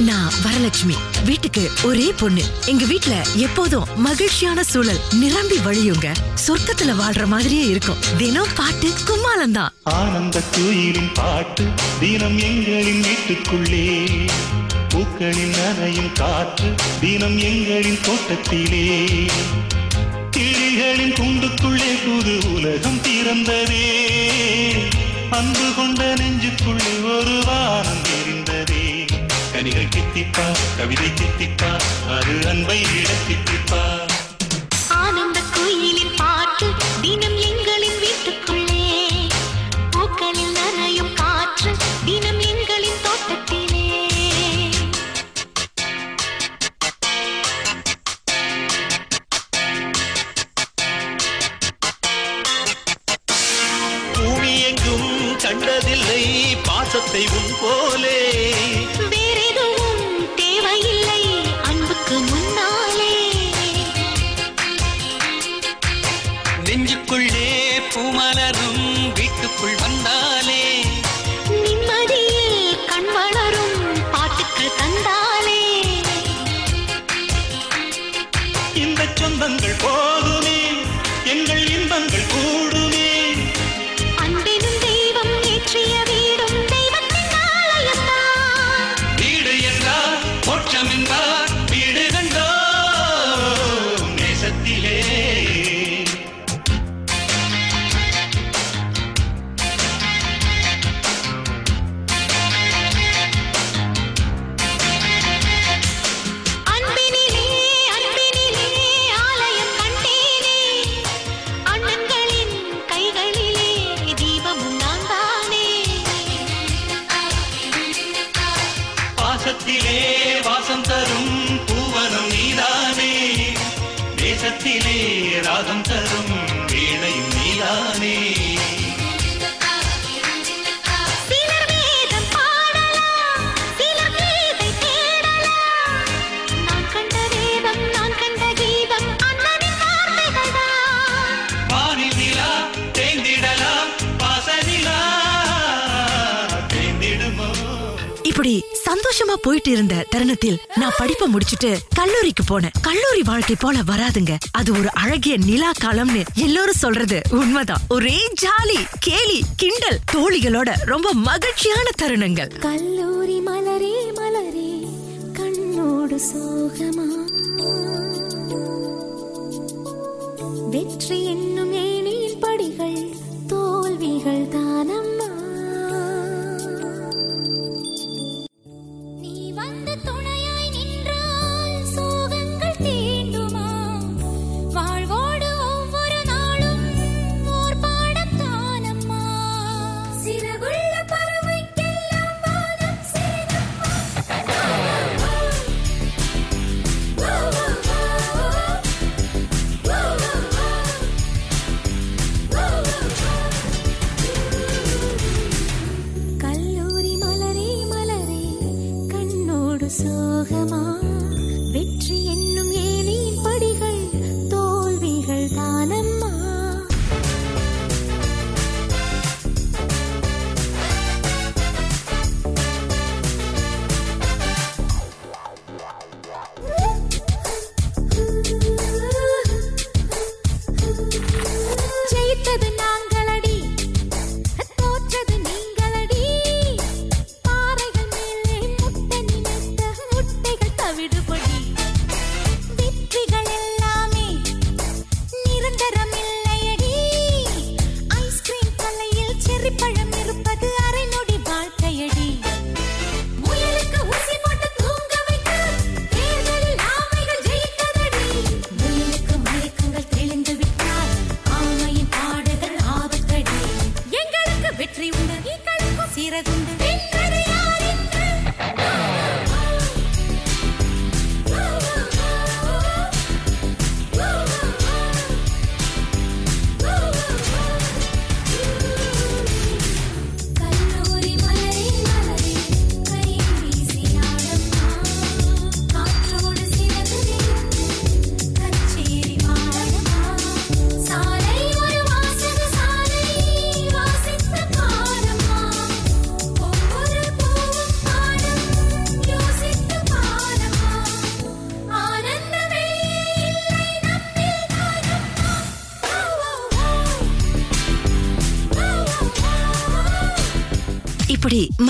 நான் வரலட்சுமி. வீட்டுக்கு ஒரே பொண்ணு. எங்க வீட்ல எப்போதும் மகிழ்ச்சியான சூழல் நிரம்பி வழியுங்க. சொர்க்கத்துல வாழ்ற மாதிரியே இருக்கும். தினம் பாட்டு கும்மாலம் தான். ஆனந்த குயிலின் பாட்டு தினம் எங்களின் வீட்டுக்குள்ளே. பூக்களின் நனையும் காற்று தினம் எங்களின் தோட்டத்திலே. கிளிகளின் குண்டுக்குள்ளே புது உலகம் திறந்ததே. அன்பு கொண்ட நெஞ்சுக்குள்ளே ஒரு வாரம் கனிகள் தித்திப்பா கவிதை தித்திப்பா அது அன்பை விட தித்திப்பா ஆனந்த குயிலின் பாட்டு தினம் எங்களின் வீட்டுக்குள்ளே. பூக்களில் நனையும் காற்று தினம் எங்களின் தோட்டத்திலே. பூமி எங்கும் கண்டதில்லை பாசத்தை உன் போலே. இப்படி சந்தோஷமா போயிட்டு இருந்த தருணத்தில் நான் படிப்பை முடிச்சிட்டு கல்லூரிக்கு போனேன். கல்லூரி வாழ்க்கை போல வராதுங்க. அது ஒரு அழகிய நிலா காலம்னு எல்லாரும் சொல்றது உண்மைதான். ஒரே ஜாலி கேலி கிண்டல் தோழிகளோட ரொம்ப மகிழ்ச்சியான தருணங்கள். கல்லூரி மலரே மலரே கண்ணோடு சோகமா? வெற்றி என்னும்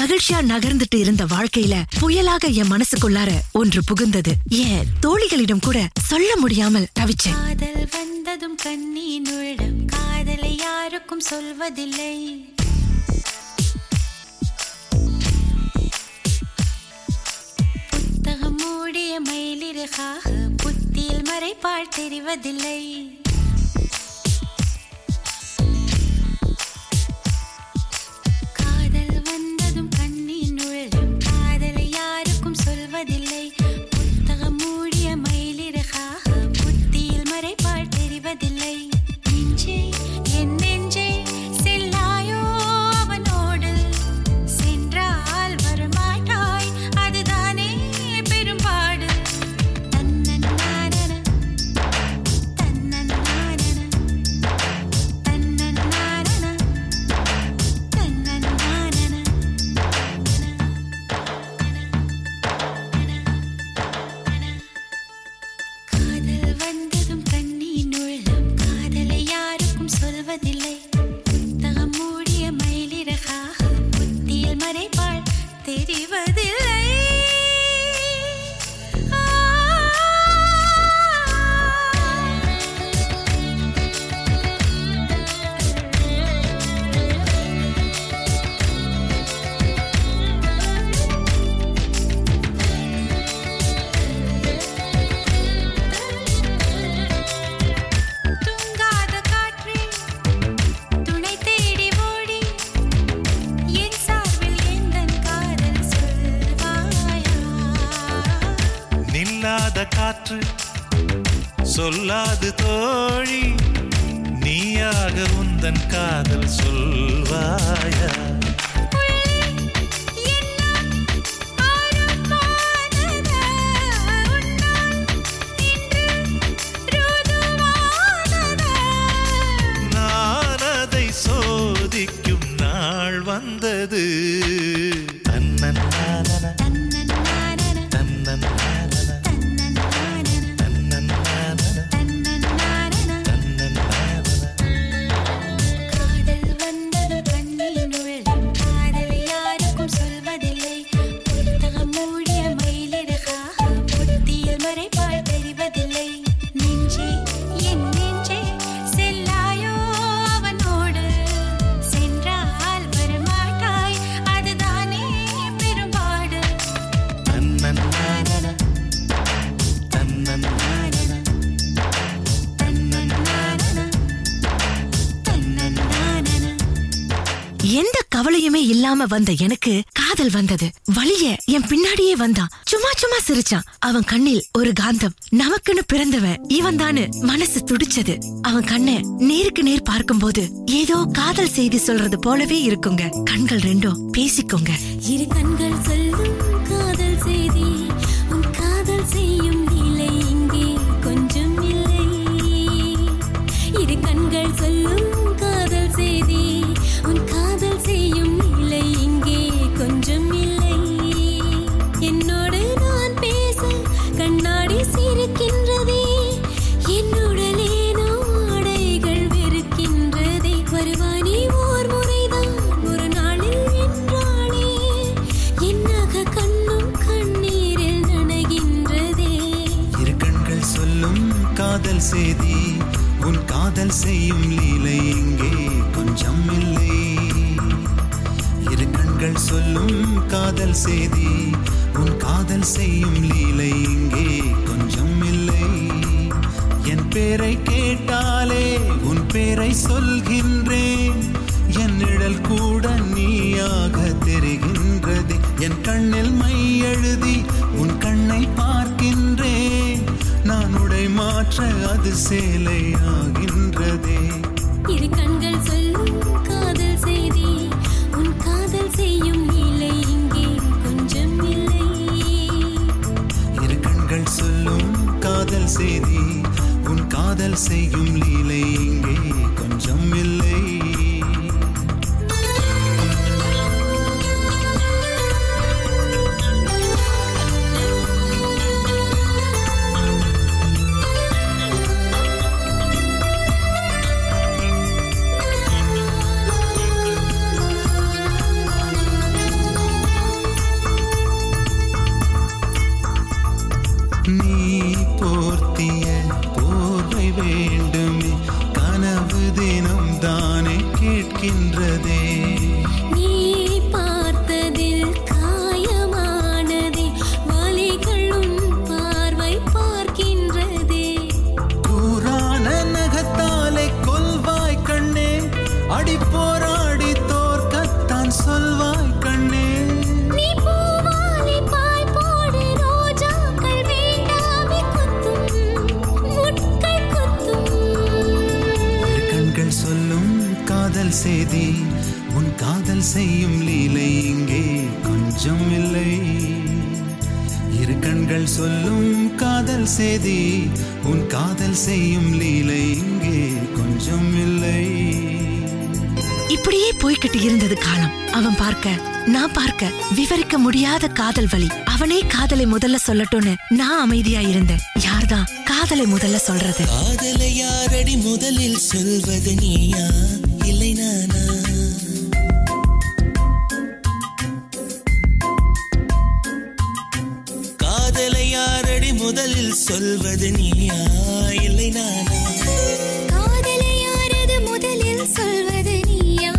மகிழ்ச்சியா நகர்ந்துட்டு இருந்த வாழ்க்கையில புயலாக என் மனசுக்குள்ளார ஒன்று புகுந்தது. ஏன்? தோழிகளிடம் கூட சொல்ல முடியாமல் தவிச்சேன். காதல் வந்ததும் கண்ணீனுள்ளம் காதலை யாருக்கும் சொல்வதில்லை. புத்தகம் மூடிய மயிலிறகாக புத்தியில் மறைப்பால் தெரிவதில்லை. நில்லாத காற்று சொல்லாது தோழி நீயாக உந்தன் காதல் சொல்வாயா? பேசாம வந்த எனக்கு காதல் வந்தது. வழிய என் பின்னாடியே வந்தான் சும்மா சும்மா சிரிச்சான். அவன் கண்ணில் ஒரு காந்தம். நமக்குன்னு பிறந்தவன் இவன் தானு மனசு துடிச்சது. அவன் கண்ண நேருக்கு நேர் பார்க்கும்போது ஏதோ காதல் செய்தி சொல்றது போலவே இருக்குங்க. கண்கள் ரெண்டும் பேசிக்கோங்க. இரு கண்கள் சொல்லும் காதல் பேரை கேட்டாலே உன் பேரை சொல்கின்றேன். என் நிழல் கூட நீயாக தெரிகின்றது. என் கண்ணில் மை எழுதி உன் கண்ணை பார்க்கின்றேன். நான் உடை மாற்ற அது சேலையாகின்றதே. இரு கண்கள் சொல்லும் காதல் செய்தி உன் காதல் செய்யும் நிலை இங்கே கொஞ்சம் இல்லை. இரு கண்கள் சொல்லும் காதல் செய்தி காதல் செய்யும் லீலை இங்கே. காதல் செய்தி உன் காதல் செய்யும் லீலை இங்கே கொஞ்சம் இல்லை. இரு கண்கள் சொல்லும் காதல் செய்தி உன் காதல் செய்யும் லீலை இங்கே கொஞ்சம் இல்லை. இப்படியே போய்கிட்டு இருந்தது காலம். அவன் பார்க்க நான் பார்க்க விவரிக்க முடியாத காதல் வலி அவனே காதலை முதல்ல சொல்லட்டும்னு நான் அமைதியா இருந்தேன். யார்தான் காதலை முதல்ல சொல்றது? காதலை யாரடி முதலில் சொல்வது நீயா? இல்லை நானா? காதலை யாரடி முதலில் சொல்வது நீயா? இல்லை நானா? காதலை யாரது முதலில் சொல்வது நீயா?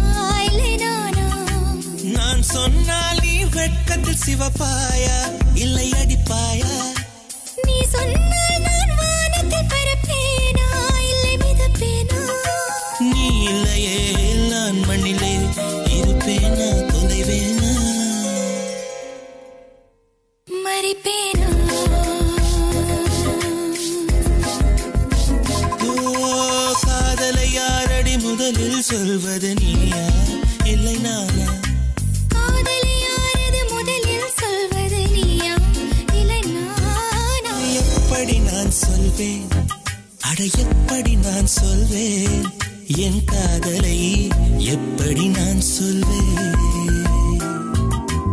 இல்லை நானா? நான் சொன்னால் நீ வெட்கத்தில் சிவப்பாயா? இல்லை அடிப்பாயா? அட எப்படி நான் சொல்வேன்? என் காதலை எப்படி நான் சொல்வேன்?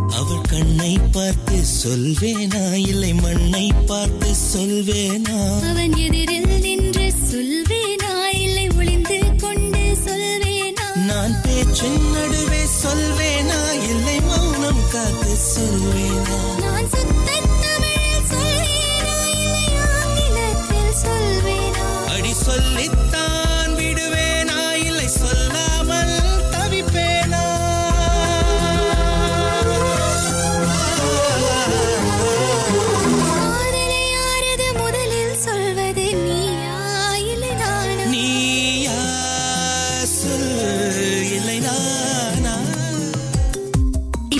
அவள் கண்ணை பார்த்து சொல்வேனா? இல்லை மண்ணை பார்த்து சொல்வேனா? அவன் எதிரில் நின்று சொல்வேனா? இல்லை ஒளிந்து கொண்டு சொல்வேனா? நான் பேச்சின் நடுவே சொல்வேனா? இல்லை மௌனம் காத்து சொல்வேனா? நான்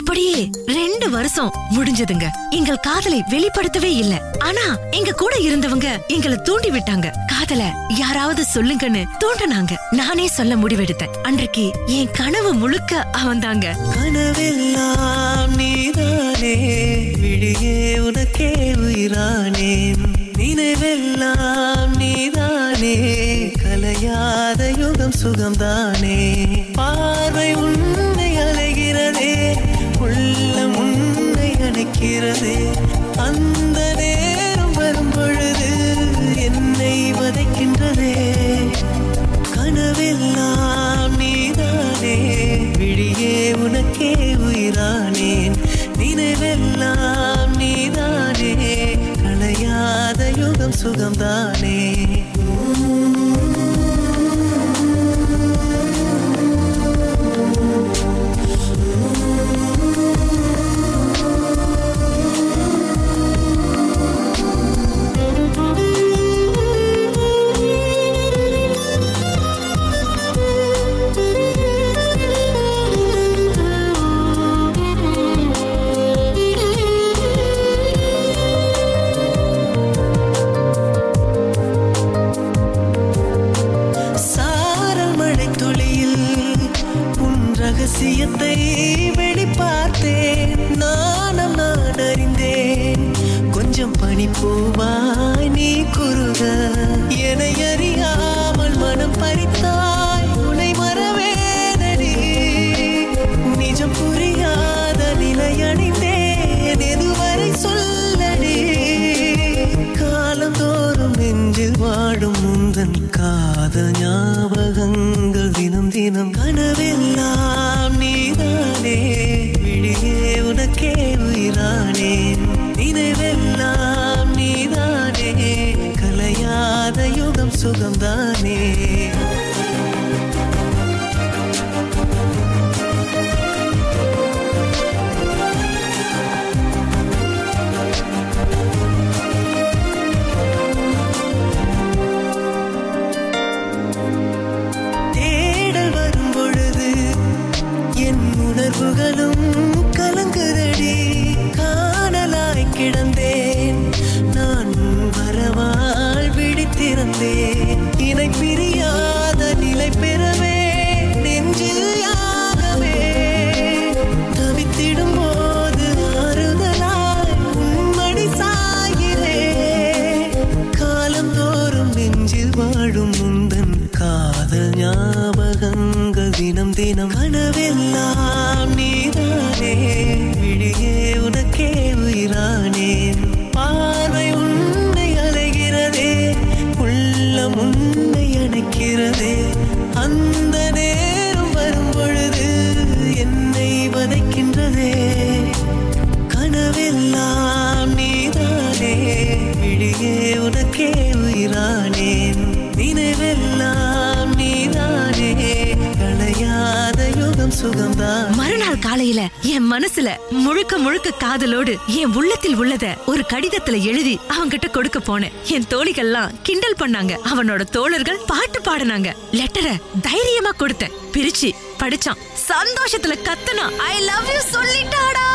இப்படியே ரெண்டு வருஷம் முடிஞ்சதுங்க. எங்கள் காதலை வெளிப்படுத்தவே இல்ல. ஆனா எங்க கூட இருந்தவங்க எங்களை தூண்டி விட்டாங்க. காதல யாராவது சொல்லுங்கன்னு தூண்டினாங்க. நானே சொல்ல முடிவெடுத்தேன். அன்றைக்கு என் கனவு முழுக்க அவன்தாங்க. கனவெல்லாம் நீதானே விழியே உனக்கே உயிரானே. நினைவெல்லாம் நீதானே கலையாத யுகம் சுகம்தானே. பார்வை உன் உள்ளம் முன்னை அணைக்கிறதே. அந்த நேரம் வரும் பொழுது என்னை வதைக்கின்றதே. கனவெல்லாம் நீதானே விழியே உனக்கே உயிரானேன் நினைவெல்லாம் நீதானே களையாத யுகம் சுகம்தானே. கொஞ்சம் பனிப்பூவாய் நீ மனசுல முழுக்க முழுக்க காதலோடு என் உள்ளத்தில் உள்ளத ஒரு கடிதத்துல எழுதி அவன்கிட்ட கொடுக்க போனேன். என் தோழிகள்லாம் கிண்டல் பண்ணாங்க. அவனோட தோழர்கள் பாட்டு பாடினாங்க. லெட்டரை தைரியமா கொடுத்தேன். பிரிச்சு படிச்சான். சந்தோஷத்துல கத்துனா ஐ லவ் யூ சொல்லிட்டாடா.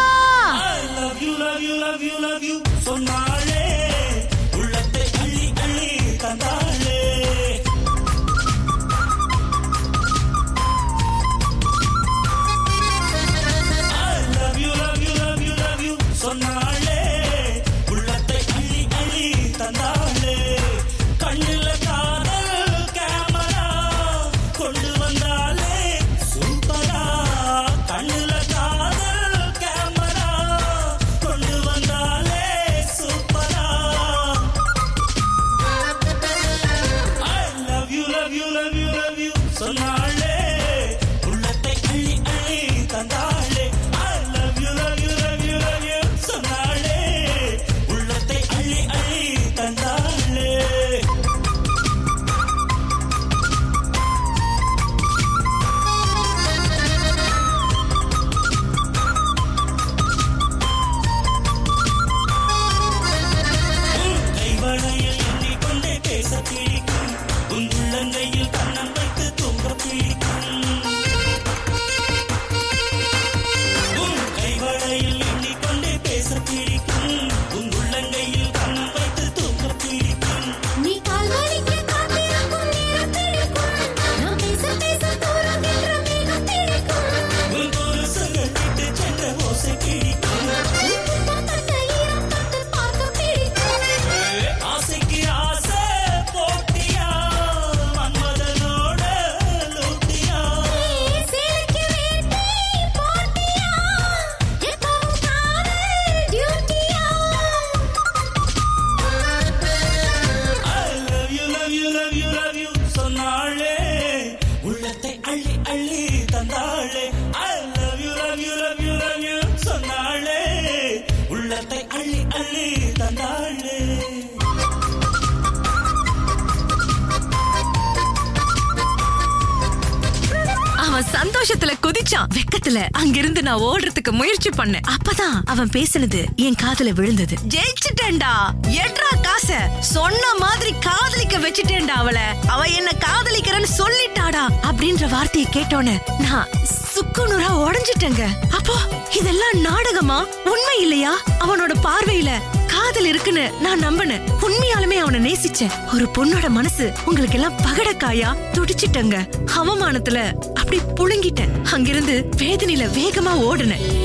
அங்கிருந்து நான் ஓடுறதுக்கு முயற்சி பண்ணேன். அப்பதான் அவன் பேசினது என் காதுல விழுந்தது. ஜெயிச்சுட்டேன்டா. எட்ரா காச. சொன்ன மாதிரி காதலிக்க வச்சிட்டேன்டா அவளை. அவ என்ன காதலிக்கிறேன்னு சொல்லிட்டாடா. அப்படின்ற வார்த்தையை கேட்டோன்னு நான் சுக்கு நூறா உடஞ்சிட்டேங்க. அப்போ இதெல்லாம் நாடகமா? உண்மை இல்லையா? அவனோட பார்வையில காதல் இருக்குன்னு நான் நம்பினேன். உண்மையாலுமே அவனை நேசிச்சேன். ஒரு பொண்ணோட மனசு உங்களுக்கு எல்லாம் பகடக்காயா துடிச்சிட்டங்க. அவமானத்துல அப்படி புழுங்கிட்டேன். அங்கிருந்து வேதனையில வேகமா ஓடுனேன்.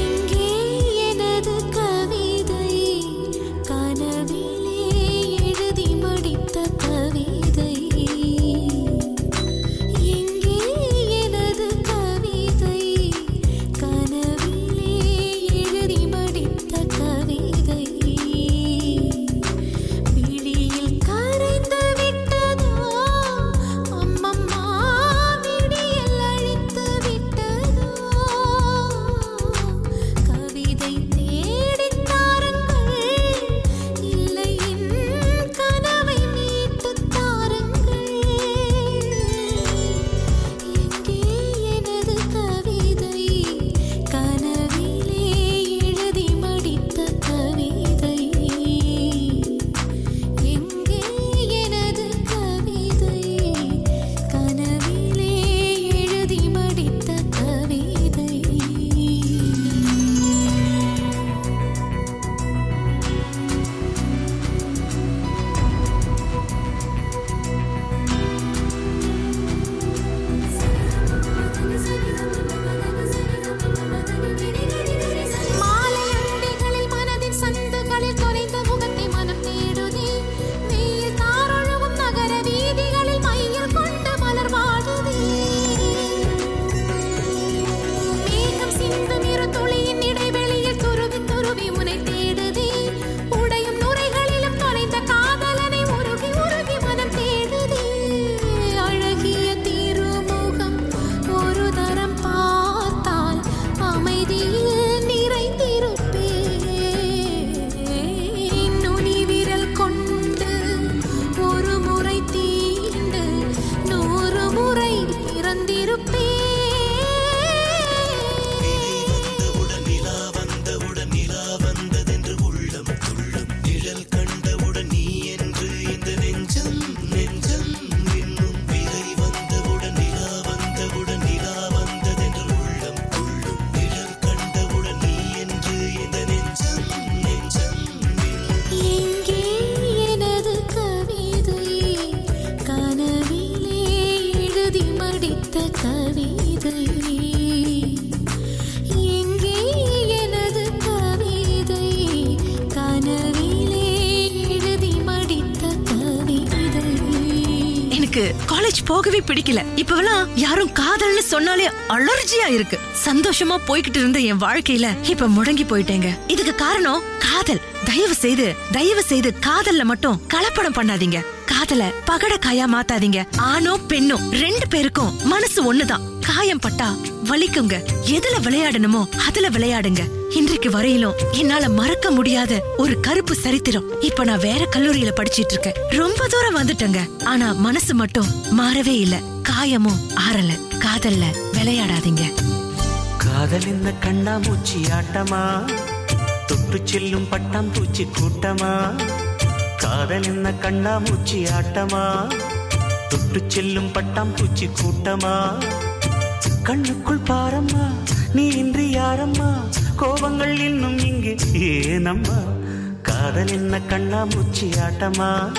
பிடிக்கல. இப்பவெல்லாம் யாரும் காதல்னு சொன்னாலே அலர்ஜியா இருக்கு. சந்தோஷமா போய்கிட்டு இருந்த என் வாழ்க்கையில இப்ப முடங்கி போயிட்டேங்க. இதுக்கு காரணம் காதல். தயவு செய்து தயவு செய்து காதல்ல மட்டும் கலப்படம் பண்ணாதீங்க. காதல பகட காயா மாத்தாதீங்க. ஆணோ பெண்ணோ ரெண்டு பேருக்கும் மனசு ஒண்ணுதான். காயம் பட்டா வலிக்குங்க. எதுல விளையாடணுமோ அதுல விளையாடுங்க. இன்றைக்கு வரையிலும் என்னால மறக்க முடியாத ஒரு கருப்பு சரித்திரம். இப்ப நான் வேற கல்லூரியில படிச்சிட்டு இருக்கேன். ரொம்ப தூரம் வந்துட்டேங்க. ஆனா மனசு மட்டும் மாறவே இல்ல. காயமும் ஆறல. காதல்ல விளையாடாதீங்க. காதல் இந்த கண்ணாமூச்சி ஆட்டமா? தொட்டு செல்லும் பட்டாம்பூச்சி கூட்டமா? காதல் என்ன கண்ணாமூச்சி ஆட்டமா? தொட்டு செல்லும் பட்டாம்பூச்சி கூட்டமா? கண்ணுக்குள் பாரம்மா நீ இன்றி யாரம்மா? கோபங்கள் இன்னும் இங்கே. ஏனம்மா காதல் என்ன கண்ணா கண்ணாமூச்சி ஆட்டமா?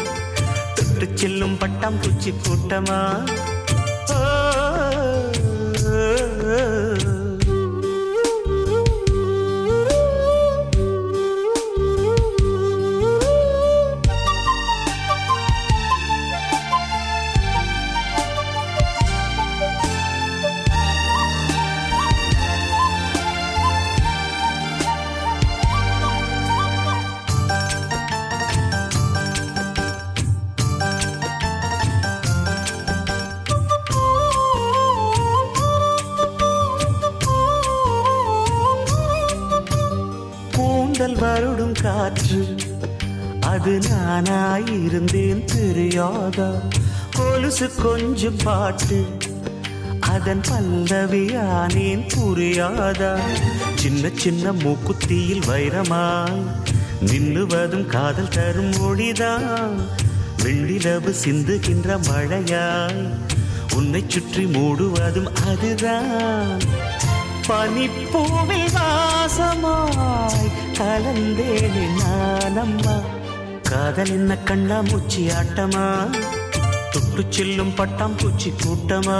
தொட்டு செல்லும் பட்டாம்பூச்சி கூட்டமா? நானாயிருந்தேன் தெரியாதா கொலுசு கொஞ்சம் பாட்டு அதன் பல்லவியானேன் புரியாதா சின்ன சின்ன மூக்குத்தியில் வைரமாய் நின்னுவதும் காதல் தரும் மொழிதான் வெள்ளிலவு சிந்துகின்ற மழையாய் உன்னை சுற்றி மூடுவதும் அதுதான். பனிப்பூவில் வாசமாய் கலந்தேனே நானம்மா. காதல் என்ன கண்ணா மூச்சி ஆட்டமா? தொட்டு செல்லும் பட்டாம்பூச்சி கூட்டமா?